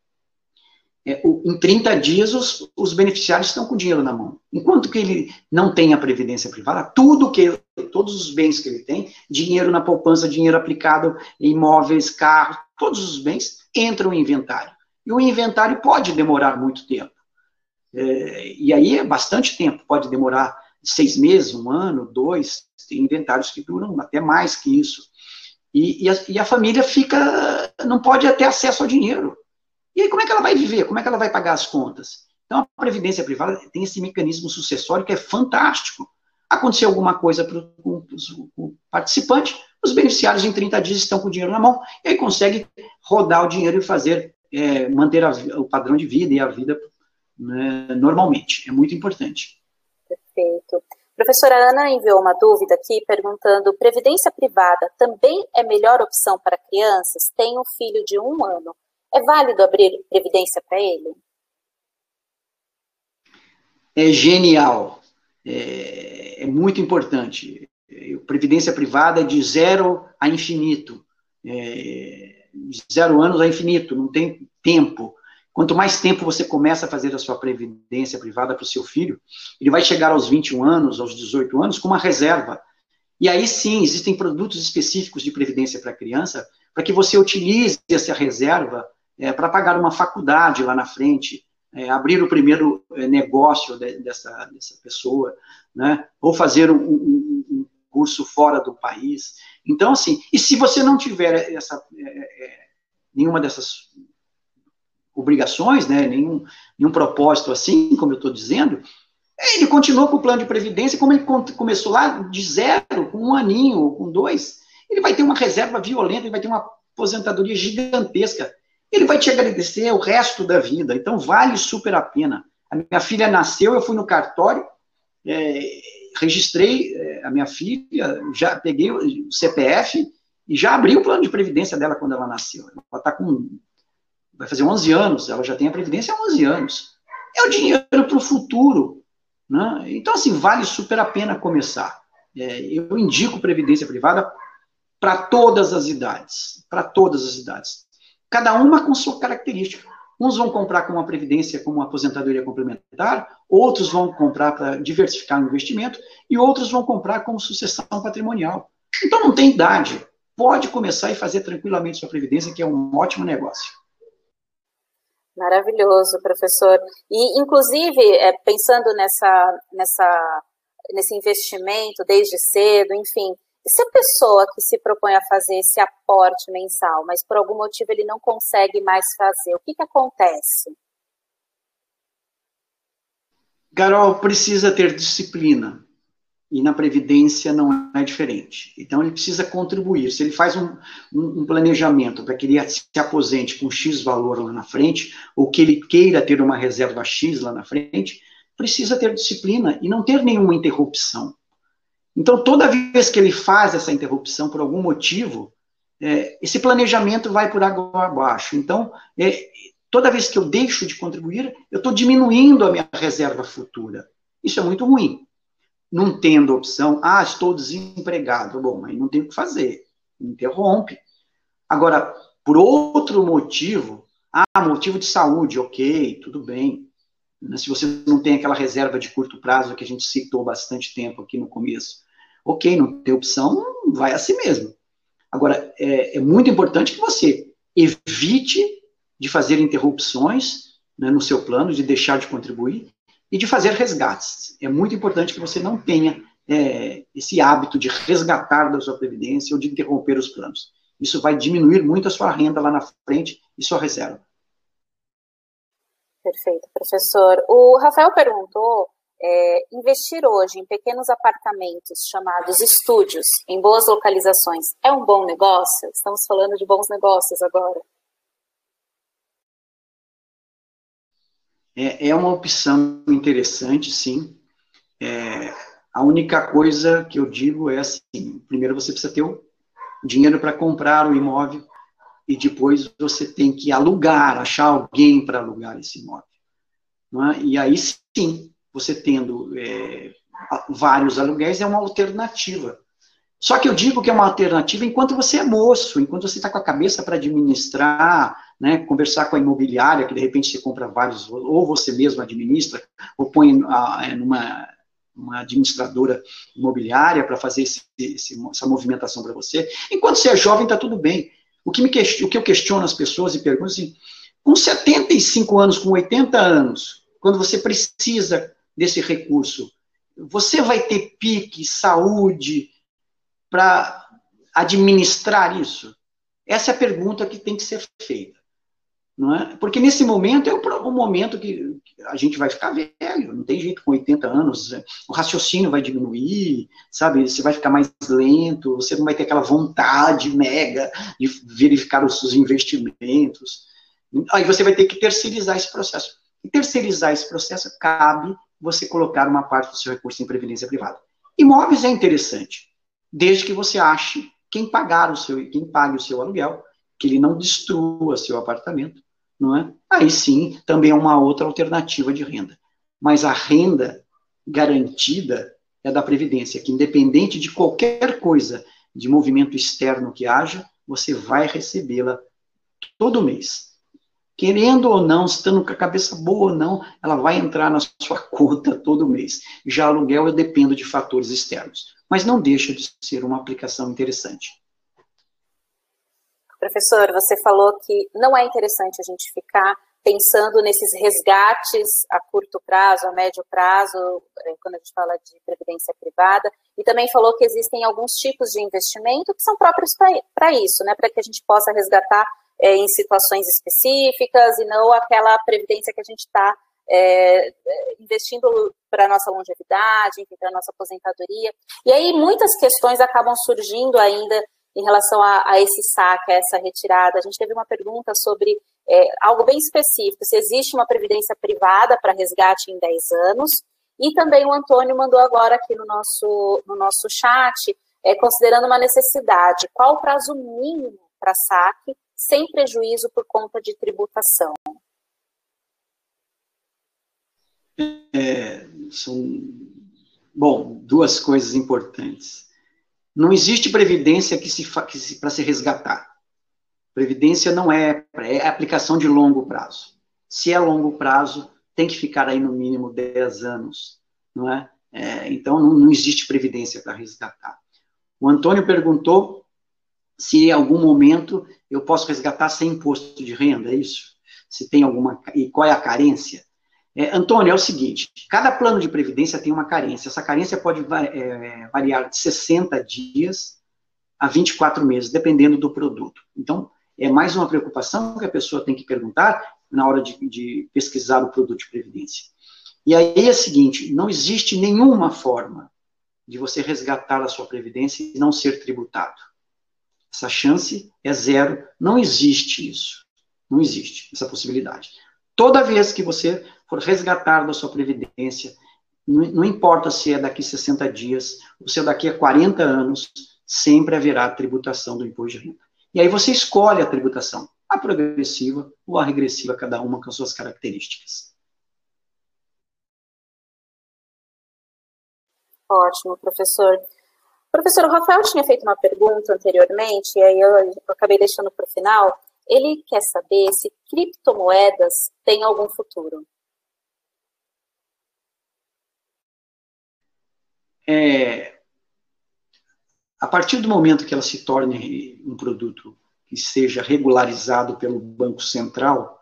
é, o, em 30 dias os, os, beneficiários estão com dinheiro na mão. Enquanto que ele não tem a previdência privada, tudo que todos os bens que ele tem, dinheiro na poupança, dinheiro aplicado imóveis, carros, todos os bens entram em inventário. E o inventário pode demorar muito tempo. É, e aí é bastante tempo, pode demorar seis meses, um ano, dois, tem inventários que duram até mais que isso. E, e, a, e a família fica, não pode ter acesso ao dinheiro. E aí como é que ela vai viver? Como é que ela vai pagar as contas? Então a previdência privada tem esse mecanismo sucessório que é fantástico. Aconteceu alguma coisa para o participante, os beneficiários em 30 dias estão com o dinheiro na mão, e aí consegue rodar o dinheiro e fazer, é, manter a, o padrão de vida e a vida né, normalmente. É muito importante. Perfeito. Professora Ana enviou uma dúvida aqui perguntando: previdência privada também é melhor opção para crianças? Tem um filho de um ano. É válido abrir previdência para ele? É genial. É, é muito importante. Previdência privada é de zero a infinito. É, zero anos a infinito, não tem tempo. Quanto mais tempo você começa a fazer a sua previdência privada para o seu filho, ele vai chegar aos 21 anos, aos 18 anos, com uma reserva. E aí sim, existem produtos específicos de previdência para criança, para que você utilize essa reserva é, para pagar uma faculdade lá na frente, é, abrir o primeiro é, negócio de, dessa, dessa pessoa, né? ou fazer um, um, curso fora do país. Então, assim, e se você não tiver essa, é, é, nenhuma dessas obrigações, né, nenhum, nenhum propósito assim, como eu estou dizendo, ele continuou com o plano de previdência, como ele começou lá de zero, com um aninho, com dois, ele vai ter uma reserva violenta, ele vai ter uma aposentadoria gigantesca, ele vai te agradecer o resto da vida, então vale super a pena. A minha filha nasceu, eu fui no cartório, é, registrei é, a minha filha, já peguei o CPF e já abri o plano de previdência dela quando ela nasceu. Ela está com vai fazer 11 anos, ela já tem a previdência há 11 anos. É o dinheiro para o futuro. Né? Então, assim, vale super a pena começar. É, eu indico previdência privada para todas as idades. Para todas as idades. Cada uma com sua característica. Uns vão comprar com uma previdência, como uma aposentadoria complementar, outros vão comprar para diversificar o investimento, e outros vão comprar como sucessão patrimonial. Então não tem idade. Pode começar e fazer tranquilamente sua previdência, que é um ótimo negócio. Maravilhoso, professor. E, inclusive, é, pensando nessa, nessa, nesse investimento desde cedo, enfim, e se a pessoa que se propõe a fazer esse aporte mensal, mas por algum motivo ele não consegue mais fazer, o que, que acontece? Carol, precisa ter disciplina e na Previdência não é diferente. Então, ele precisa contribuir. Se ele faz um, um, um planejamento para que ele se aposente com X valor lá na frente, ou que ele queira ter uma reserva X lá na frente, precisa ter disciplina e não ter nenhuma interrupção. Então, toda vez que ele faz essa interrupção por algum motivo, é, esse planejamento vai por água abaixo. Então, é, toda vez que eu deixo de contribuir, eu estou diminuindo a minha reserva futura. Isso é muito ruim não tendo opção, ah, estou desempregado. Bom, aí não tem o que fazer. Interrompe. Agora, por outro motivo, ah, motivo de saúde, ok, tudo bem. Se você não tem aquela reserva de curto prazo que a gente citou bastante tempo aqui no começo, ok, não tem opção, vai assim mesmo. Agora, é, é muito importante que você evite de fazer interrupções né, no seu plano, de deixar de contribuir, e de fazer resgates. É muito importante que você não tenha é, esse hábito de resgatar da sua previdência ou de interromper os planos. Isso vai diminuir muito a sua renda lá na frente e sua reserva. Perfeito, professor. O Rafael perguntou: é, investir hoje em pequenos apartamentos chamados estúdios, em boas localizações, é um bom negócio? Estamos falando de bons negócios agora. É, é uma opção interessante, sim. É, a única coisa que eu digo é assim: primeiro você precisa ter o dinheiro para comprar o imóvel e depois você tem que alugar, achar alguém para alugar esse imóvel. É? E aí sim, você tendo é, vários aluguéis é uma alternativa. Só que eu digo que é uma alternativa enquanto você é moço, enquanto você está com a cabeça para administrar, né, conversar com a imobiliária, que de repente você compra vários, ou você mesmo administra, ou põe é, numa uma administradora imobiliária para fazer esse, esse, essa movimentação para você. Enquanto você é jovem, está tudo bem. O que, me, o que eu questiono as pessoas e pergunto assim, com 75 anos, com 80 anos, quando você precisa desse recurso, você vai ter pique, saúde, para administrar isso? Essa é a pergunta que tem que ser feita. Não é? Porque nesse momento é o, momento que a gente vai ficar velho, não tem jeito, com 80 anos, é, o raciocínio vai diminuir, sabe? Você vai ficar mais lento, você não vai ter aquela vontade mega de verificar os seus investimentos. Aí você vai ter que terceirizar esse processo. E terceirizar esse processo cabe você colocar uma parte do seu recurso em previdência privada. Imóveis é interessante, desde que você ache quem pagar o seu, quem pague o seu aluguel, que ele não destrua seu apartamento, não é? Aí sim, também é uma outra alternativa de renda. Mas a renda garantida é da previdência, que independente de qualquer coisa de movimento externo que haja, você vai recebê-la todo mês. Querendo ou não, estando com a cabeça boa ou não, ela vai entrar na sua conta todo mês. Já aluguel eu dependo de fatores externos, mas não deixa de ser uma aplicação interessante. Professor, você falou que não é interessante a gente ficar pensando nesses resgates a curto prazo, a médio prazo, eh, quando a gente fala de previdência privada, e também falou que existem alguns tipos de investimento que são próprios para isso, né, para que a gente possa resgatar é, em situações específicas e não aquela previdência que a gente está é, investindo para a nossa longevidade, para a nossa aposentadoria. E aí muitas questões acabam surgindo ainda em relação a, a esse saque, a essa retirada. A gente teve uma pergunta sobre é, algo bem específico, se existe uma previdência privada para resgate em 10 anos, e também o Antônio mandou agora aqui no nosso, no nosso chat, é, considerando uma necessidade, qual o prazo mínimo para saque, sem prejuízo por conta de tributação? É, são, bom, duas coisas importantes. Não existe previdência que se, se para se resgatar. Previdência não é, é aplicação de longo prazo. Se é longo prazo, tem que ficar aí no mínimo 10 anos, não é? é então, não, não existe previdência para resgatar. O Antônio perguntou se em algum momento eu posso resgatar sem imposto de renda, é isso? Se tem alguma. E qual é a carência? É, Antônio, é o seguinte: cada plano de previdência tem uma carência. Essa carência pode é, variar de 60 dias a 24 meses, dependendo do produto. Então, é mais uma preocupação que a pessoa tem que perguntar na hora de, de pesquisar o produto de previdência. E aí é o seguinte: não existe nenhuma forma de você resgatar a sua previdência e não ser tributado. Essa chance é zero, não existe isso. Não existe essa possibilidade. Toda vez que você for resgatar da sua previdência, não, importa se é daqui 60 dias ou se é daqui a 40 anos, sempre haverá tributação do imposto de renda. E aí você escolhe a tributação, a progressiva ou a regressiva, cada uma com as suas características. Ótimo, professor. Professor, o Rafael tinha feito uma pergunta anteriormente, e aí eu, eu acabei deixando para o final. Ele quer saber se criptomoedas têm algum futuro. é, a partir do momento que ela se torne um produto que seja regularizado pelo Banco Central,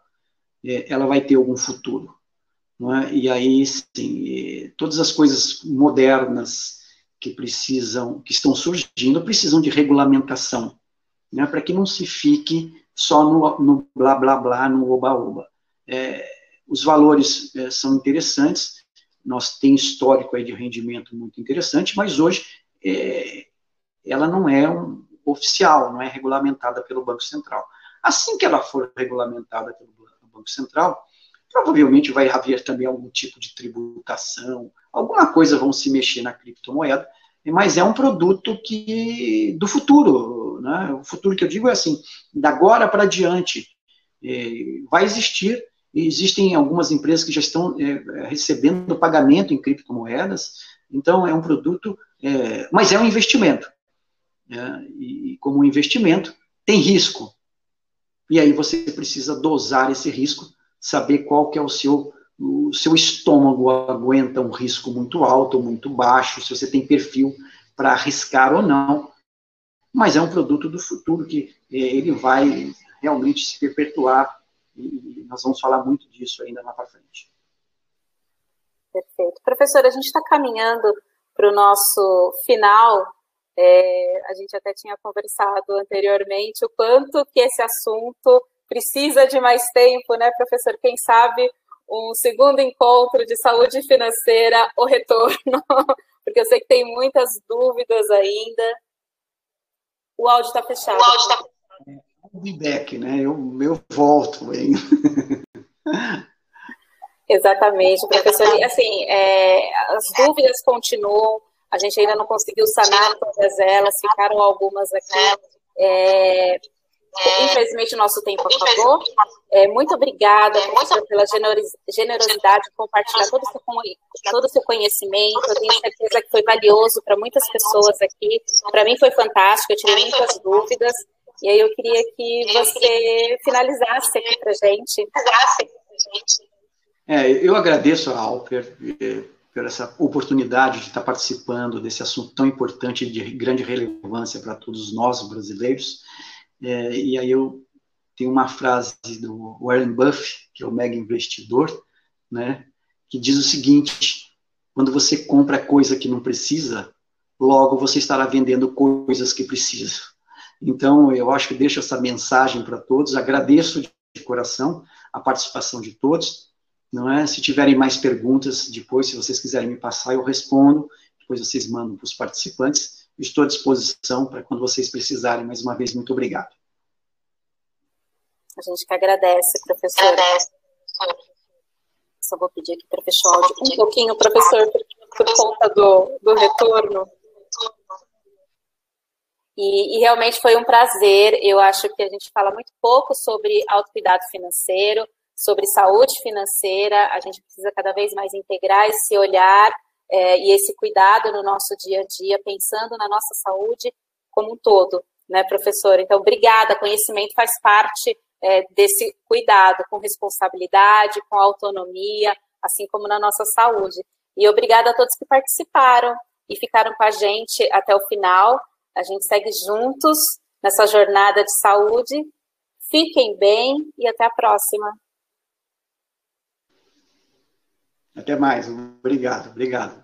é, ela vai ter algum futuro. É? E aí, sim, é, todas as coisas modernas que precisam, que estão surgindo, precisam de regulamentação, né? para que não se fique só no, no blá blá blá, no oba oba. É, os valores é, são interessantes, nós tem histórico aí de rendimento muito interessante, mas hoje é, ela não é um, oficial, não é regulamentada pelo Banco Central. Assim que ela for regulamentada pelo Banco Central, provavelmente vai haver também algum tipo de tributação, alguma coisa vão se mexer na criptomoeda, mas é um produto que do futuro, né? O futuro que eu digo é assim, da agora para diante, é, vai existir Existem algumas empresas que já estão é, recebendo pagamento em criptomoedas, então é um produto, é, mas é um investimento. Né? E como investimento, tem risco. E aí você precisa dosar esse risco, saber qual que é o seu, o seu estômago aguenta um risco muito alto ou muito baixo, se você tem perfil para arriscar ou não. Mas é um produto do futuro que é, ele vai realmente se perpetuar e nós vamos falar muito disso ainda lá para frente. Perfeito. Professor, a gente está caminhando para o nosso final. É, a gente até tinha conversado anteriormente o quanto que esse assunto precisa de mais tempo, né, professor? Quem sabe um segundo encontro de saúde financeira, o retorno, porque eu sei que tem muitas dúvidas ainda. O áudio está fechado. O áudio está fechado feedback, né? Eu, eu volto, hein? Exatamente, professor. Assim, é, as dúvidas continuam. A gente ainda não conseguiu sanar todas elas, ficaram algumas aqui. É, infelizmente, o nosso tempo acabou. É, muito obrigada, professor, pela generosidade de compartilhar todo o, seu, todo o seu conhecimento. Eu tenho certeza que foi valioso para muitas pessoas aqui. Para mim foi fantástico, eu tirei muitas dúvidas. E aí eu queria que você finalizasse aqui para a gente. É, eu agradeço a Alper eh, por essa oportunidade de estar participando desse assunto tão importante e de grande relevância para todos nós brasileiros. É, e aí eu tenho uma frase do Warren Buffett, que é o mega investidor, né, que diz o seguinte: quando você compra coisa que não precisa, logo você estará vendendo coisas que precisa. Então, eu acho que deixo essa mensagem para todos. Agradeço de coração a participação de todos. Não é? Se tiverem mais perguntas depois, se vocês quiserem me passar, eu respondo. Depois vocês mandam para os participantes. Estou à disposição para quando vocês precisarem. Mais uma vez, muito obrigado. A gente que agradece, professor. Agradece. Só vou pedir aqui para fechar o áudio um pouquinho, professor, por, por conta do, do retorno. E, e, realmente foi um prazer. Eu acho que a gente fala muito pouco sobre autocuidado financeiro, sobre saúde financeira. A gente precisa cada vez mais integrar esse olhar é, e esse cuidado no nosso dia a dia, pensando na nossa saúde como um todo, né, professor? Então, obrigada. Conhecimento faz parte é, desse cuidado com responsabilidade, com autonomia, assim como na nossa saúde. E obrigada a todos que participaram e ficaram com a gente até o final. A gente segue juntos nessa jornada de saúde. Fiquem bem e até a próxima. Até mais. Obrigado, obrigado.